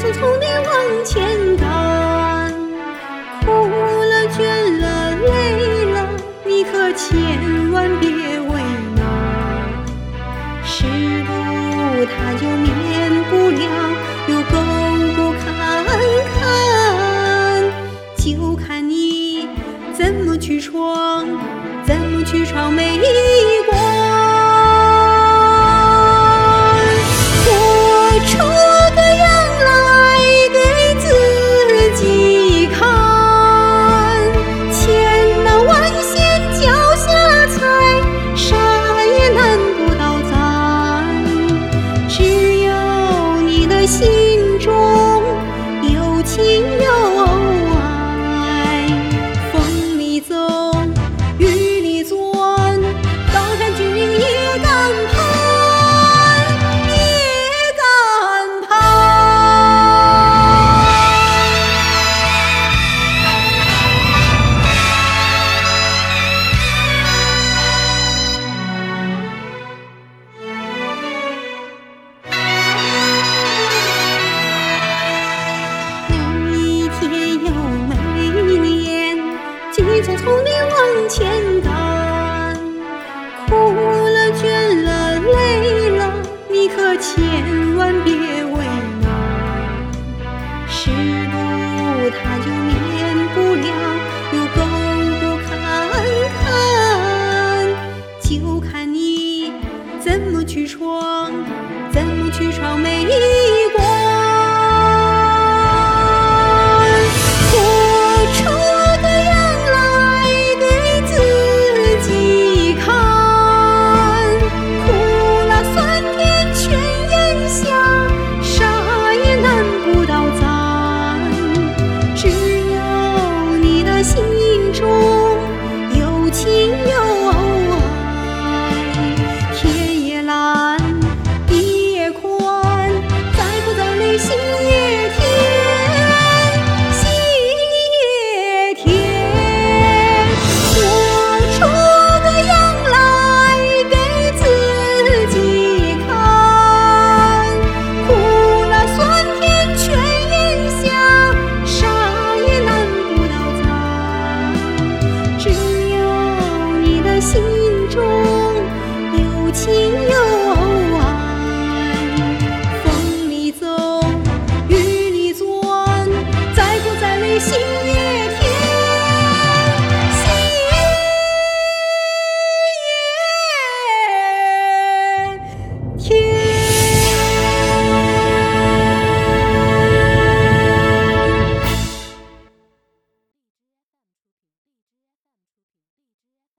匆匆地往前赶，苦了、倦了、累了，你可千万别为难。是不，它就免不了有沟沟坎坎，就看你怎么去闯，怎么去闯美国。千万别心中有情有